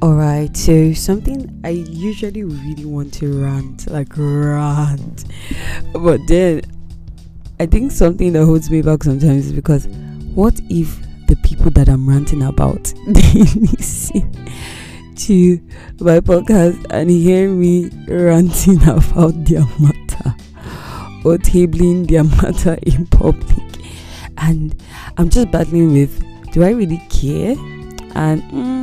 Alright, so something I usually really want to rant, like rant, but then I think something that holds me back sometimes is because what if the people that I'm ranting about they listen to my podcast and hear me ranting about their matter or tabling their matter in public, and I'm just battling with do I really care? And mm,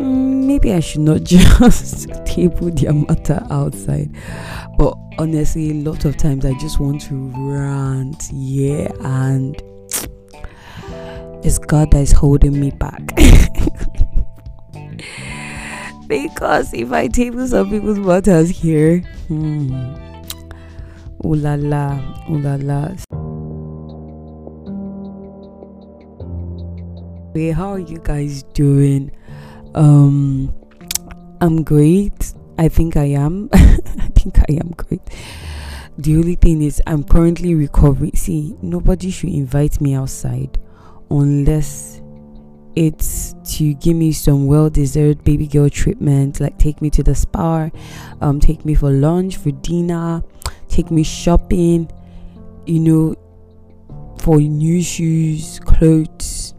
maybe I should not just table their matter outside. But honestly, a lot of times I just want to rant, yeah, and it's God that is holding me back. because if I table some people's matters here, hmm, ooh la la, ooh la la. Hey, how are you guys doing? Um, I'm great. I think I am. I think I am great. The only thing is, I'm currently recovering. See, nobody should invite me outside unless it's to give me some well-deserved baby girl treatment, like take me to the spa, um, take me for lunch, for dinner, take me shopping. You know, for new shoes, clothes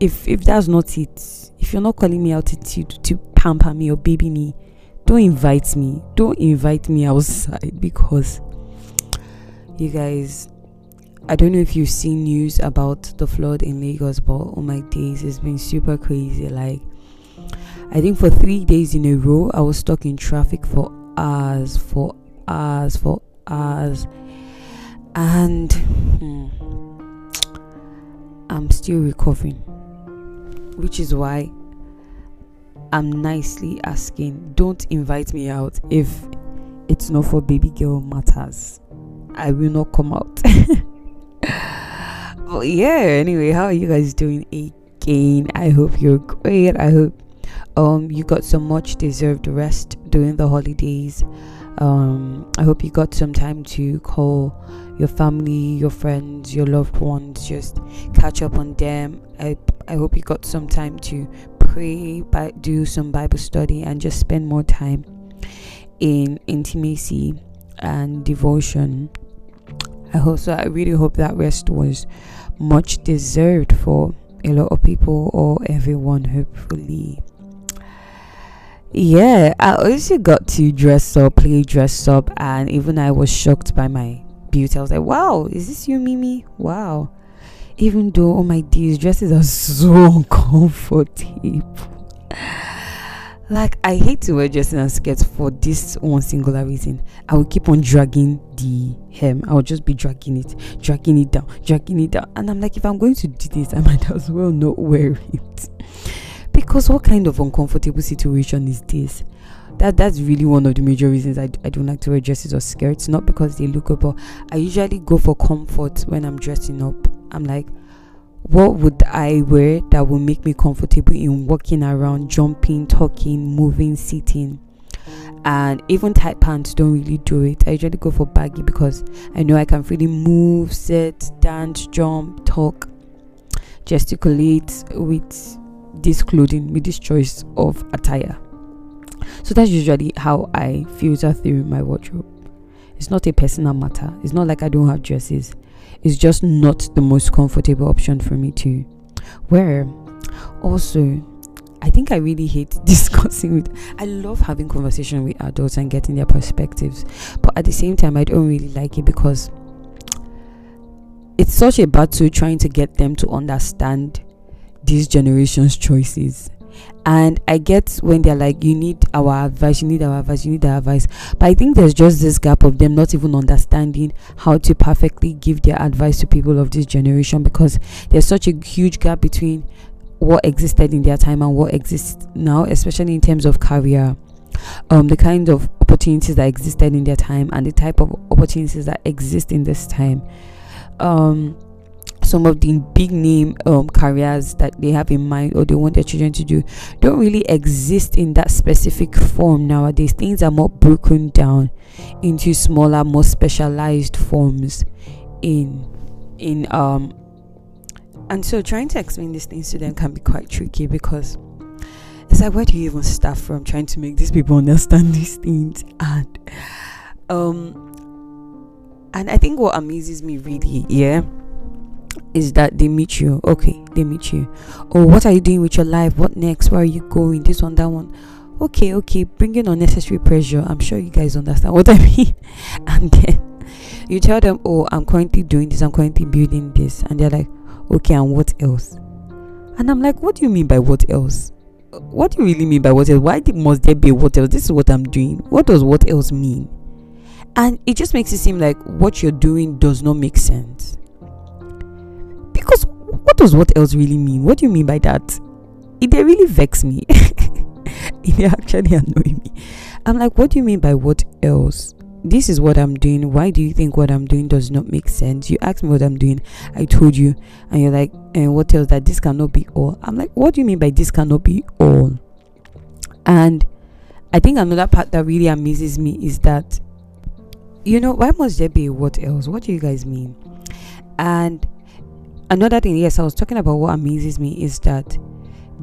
if if that's not it if you're not calling me out to, to, pamper me or baby me don't invite me. Don't invite me outside because you guys i don't know if you've seen news about the flood in lagos but oh my days it's been super crazy. Like i think for three days in a row i was stuck in traffic for hours for hours for hours. And hmm, i'm still recovering which is why I'm nicely asking don't invite me out if it's not for baby girl matters. I will not come out. but yeah, anyway, how are you guys doing again? I hope you're great. I hope um you got some much deserved rest during the holidays. Um I hope you got some time to call your family, your friends, your loved ones, just catch up on them. I I hope you got some time to pray, do some Bible study, and just spend more time in intimacy and devotion. I hope so. I really hope that rest was much deserved for a lot of people or everyone, hopefully. Yeah, I also got to dress up, play dress up, and even I was shocked by my beauty. I was like, wow, is this you, Mimi? Wow. Even though oh my these dresses are so uncomfortable. Like i hate to wear dresses and skirts for this one singular reason. I will keep on dragging the hem. I will just be dragging it dragging it down dragging it down. And i'm like if i'm going to do this i might as well not wear it because what kind of uncomfortable situation is this that that's really one of the major reasons I, I don't like to wear dresses or skirts not because they look good but i usually go for comfort when i'm dressing up I'm like, what would I wear that will make me comfortable in walking around, jumping, talking, moving, sitting? And even tight pants don't really do it. I usually go for baggy because I know I can freely move, sit, dance, jump, talk, gesticulate with this clothing, with this choice of attire. So that's usually how I filter through my wardrobe. It's not a personal matter. It's not like I don't have dresses It's just not the most comfortable option for me to wear. Also, I think I really hate discussing with I love having conversation with adults and getting their perspectives. But at the same time I don't really like it because it's such a battle trying to get them to understand this generation's choices. And i get when they're like you need our advice you need our advice you need our advice. But i think there's just this gap of them not even understanding how to perfectly give their advice to people of this generation because there's such a huge gap between what existed in their time and what exists now especially in terms of career. Um the kind of opportunities that existed in their time and the type of opportunities that exist in this time. Um some of the big name um, careers that they have in mind or they want their children to do don't really exist in that specific form nowadays things are more broken down into smaller more specialized forms in in um and so trying to explain these things to them can be quite tricky because it's like, where do you even start from trying to make these people understand these things? And um and I think what amazes me really, yeah, is that they meet you. Okay, they meet you. Oh, what are you doing with your life? What next? Where are you going? This one, that one. Okay, okay, bringing unnecessary pressure. I'm sure you guys understand what I mean. and then you tell them, Oh, I'm currently doing this, I'm currently building this, and they're like, Okay, and what else? And I'm like, What do you mean by what else? What do you really mean by what else? Why must there be what else? This is what I'm doing. What does what else mean? And it just makes it seem like what you're doing does not make sense. What does what else really mean? What do you mean by that? It they really vex me. it actually annoy me. I'm like, what do you mean by what else? This is what I'm doing. Why do you think what I'm doing does not make sense? You asked me what I'm doing. I told you, and you're like, and what else that this cannot be all? I'm like, what do you mean by this cannot be all? And I think another part that really amazes me is that you know, why must there be what else? What do you guys mean? And another thing, yes, I was talking about what amazes me is that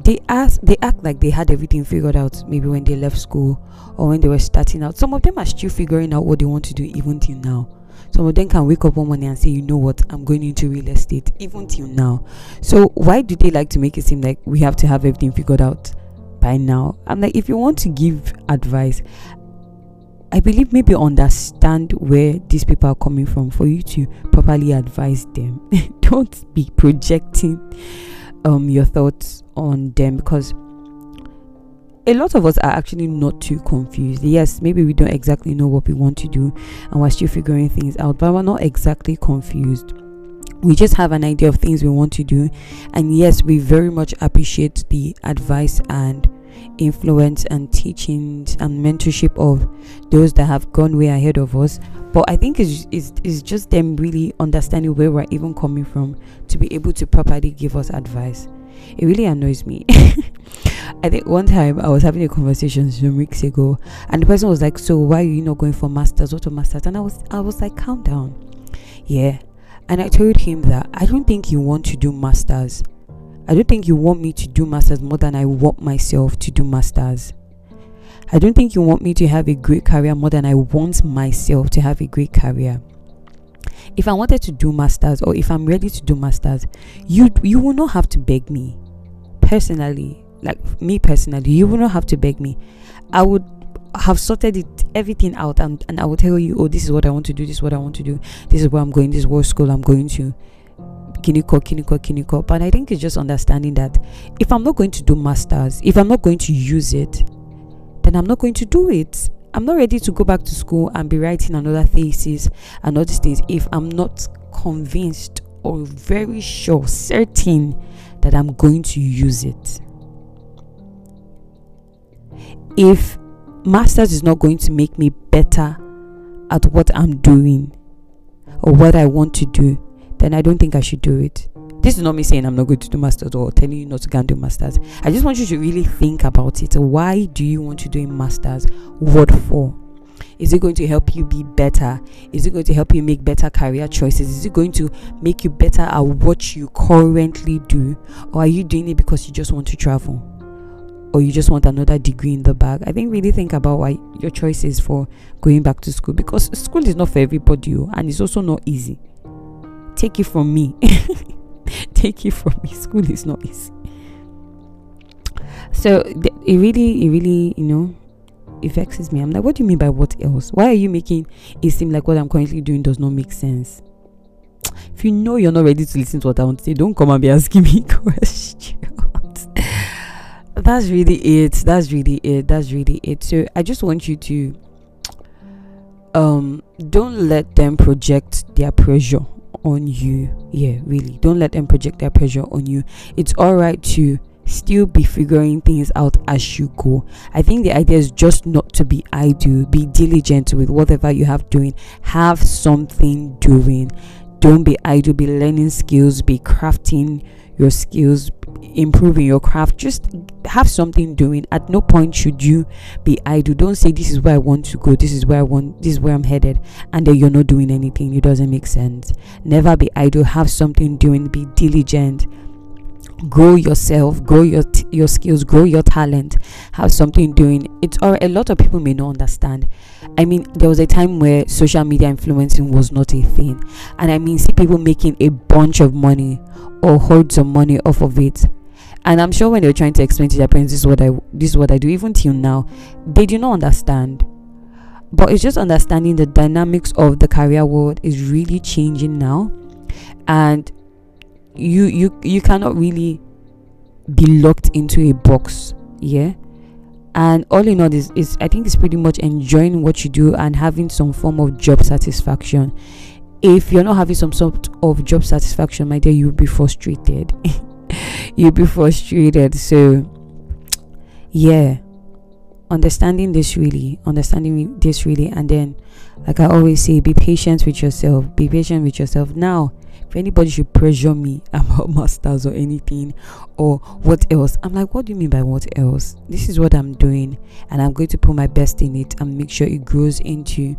they ask they act like they had everything figured out maybe when they left school or when they were starting out. Some of them are still figuring out what they want to do even till now. Some of them can wake up one morning and say, you know what, I'm going into real estate, even till now. So why do they like to make it seem like we have to have everything figured out by now? I'm like, if you want to give advice, I believe maybe understand where these people are coming from for you to properly advise them. Don't be projecting um your thoughts on them because a lot of us are actually not too confused. Yes, maybe we don't exactly know what we want to do and we're still figuring things out, but we're not exactly confused. We just have an idea of things we want to do, and yes, we very much appreciate the advice and influence and teachings and mentorship of those that have gone way ahead of us. But i think it's, it's, it's just them really understanding where we're even coming from to be able to properly give us advice. It really annoys me. I think one time i was having a conversation some weeks ago and the person was like so why are you not going for masters? What a masters? And i was i was like calm down. Yeah. And i told him that i don't think you want to do masters I don't think you want me to do masters more than I want myself to do masters. I don't think you want me to have a great career more than I want myself to have a great career. If I wanted to do masters or if I'm ready to do masters, you you will not have to beg me. Personally, like me personally, you will not have to beg me. I would have sorted it everything out and, and I will tell you, oh, this is what I want to do, this is what I want to do, this is where I'm going, this is what school I'm going to kiniko, kiniko, kiniko. But I think it's just understanding that if I'm not going to do masters, if I'm not going to use it, then I'm not going to do it. I'm not ready to go back to school and be writing another thesis and all things if I'm not convinced or very sure, certain that I'm going to use it. If masters is not going to make me better at what I'm doing or what I want to do, then I don't think I should do it. This is not me saying I'm not going to do masters or telling you not to go and do masters. I just want you to really think about it. Why do you want to do a masters? What for? Is it going to help you be better? Is it going to help you make better career choices? Is it going to make you better at what you currently do? Or are you doing it because you just want to travel? Or you just want another degree in the bag? I think really think about why your choice is for going back to school because school is not for everybody oh, and it's also not easy take it from me. take it from me. School is not easy. So it really, it really, you know, it vexes me. I'm like, what do you mean by what else? Why are you making it seem like what I'm currently doing does not make sense? If you know you're not ready to listen to what I want to say, don't come and be asking me questions. That's really it. That's really it. That's really it. So I just want you to um don't let them project their pressure on you. Yeah, really. Don't let them project their pressure on you. It's all right to still be figuring things out as you go. I think the idea is just not to be idle, be diligent with whatever you have doing, have something doing. Don't be idle, be learning skills, be crafting your skills, improving your craft. Just have something doing. At no point should you be idle. Don't say this is where I want to go, this is where I want this is where I'm headed, and then you're not doing anything. It doesn't make sense. Never be idle, have something doing, be diligent grow yourself grow your t- your skills grow your talent have something doing. It's or a lot of people may not understand. I mean there was a time where social media influencing was not a thing. And i mean see people making a bunch of money or hordes of money off of it. And i'm sure when they're trying to explain to their parents this is what i this is what i do even till now they do not understand. But it's just understanding the dynamics of the career world is really changing now. And you you you cannot really be locked into a box yeah? And all in all is, is i think it's pretty much enjoying what you do and having some form of job satisfaction. If you're not having some sort of job satisfaction my dear you'll be frustrated. You'll be frustrated. So yeah understanding this really understanding this really and then like i always say be patient with yourself. Be patient with yourself. Now if anybody should pressure me about masters or anything or what else i'm like what do you mean by what else? This is what i'm doing and i'm going to put my best in it and make sure it grows into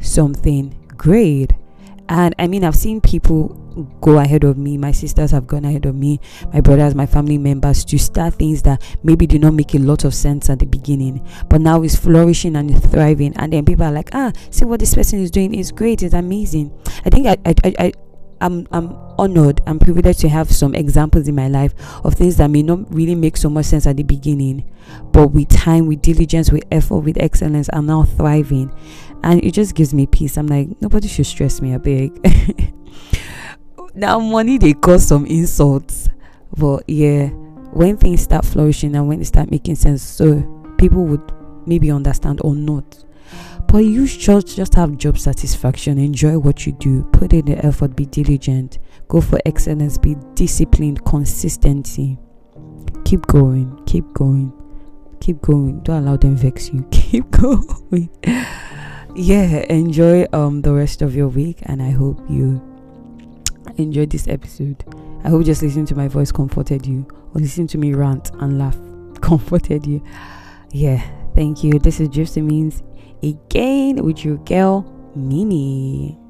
something great and i mean i've seen people go ahead of me. My sisters have gone ahead of me. My brothers my family members to start things that maybe did not make a lot of sense at the beginning. But now it's flourishing and thriving. And then people are like ah see what this person is doing is great. It's amazing. I think i i, I, I I'm I'm honored and privileged to have some examples in my life of things that may not really make so much sense at the beginning, but with time, with diligence, with effort, with excellence, I'm now thriving, and it just gives me peace. I'm like nobody should stress me a big. now money they cause some insults, but yeah, when things start flourishing and when they start making sense, so people would maybe understand or not but you should just have job satisfaction, enjoy what you do, put in the effort, be diligent, go for excellence, be disciplined, consistency. Keep going, keep going, keep going. Don't allow them vex you. Keep going. yeah, enjoy um the rest of your week and I hope you enjoyed this episode. I hope just listening to my voice comforted you or listening to me rant and laugh comforted you. Yeah, thank you. This is Gypsy Means again with your girl Mimi.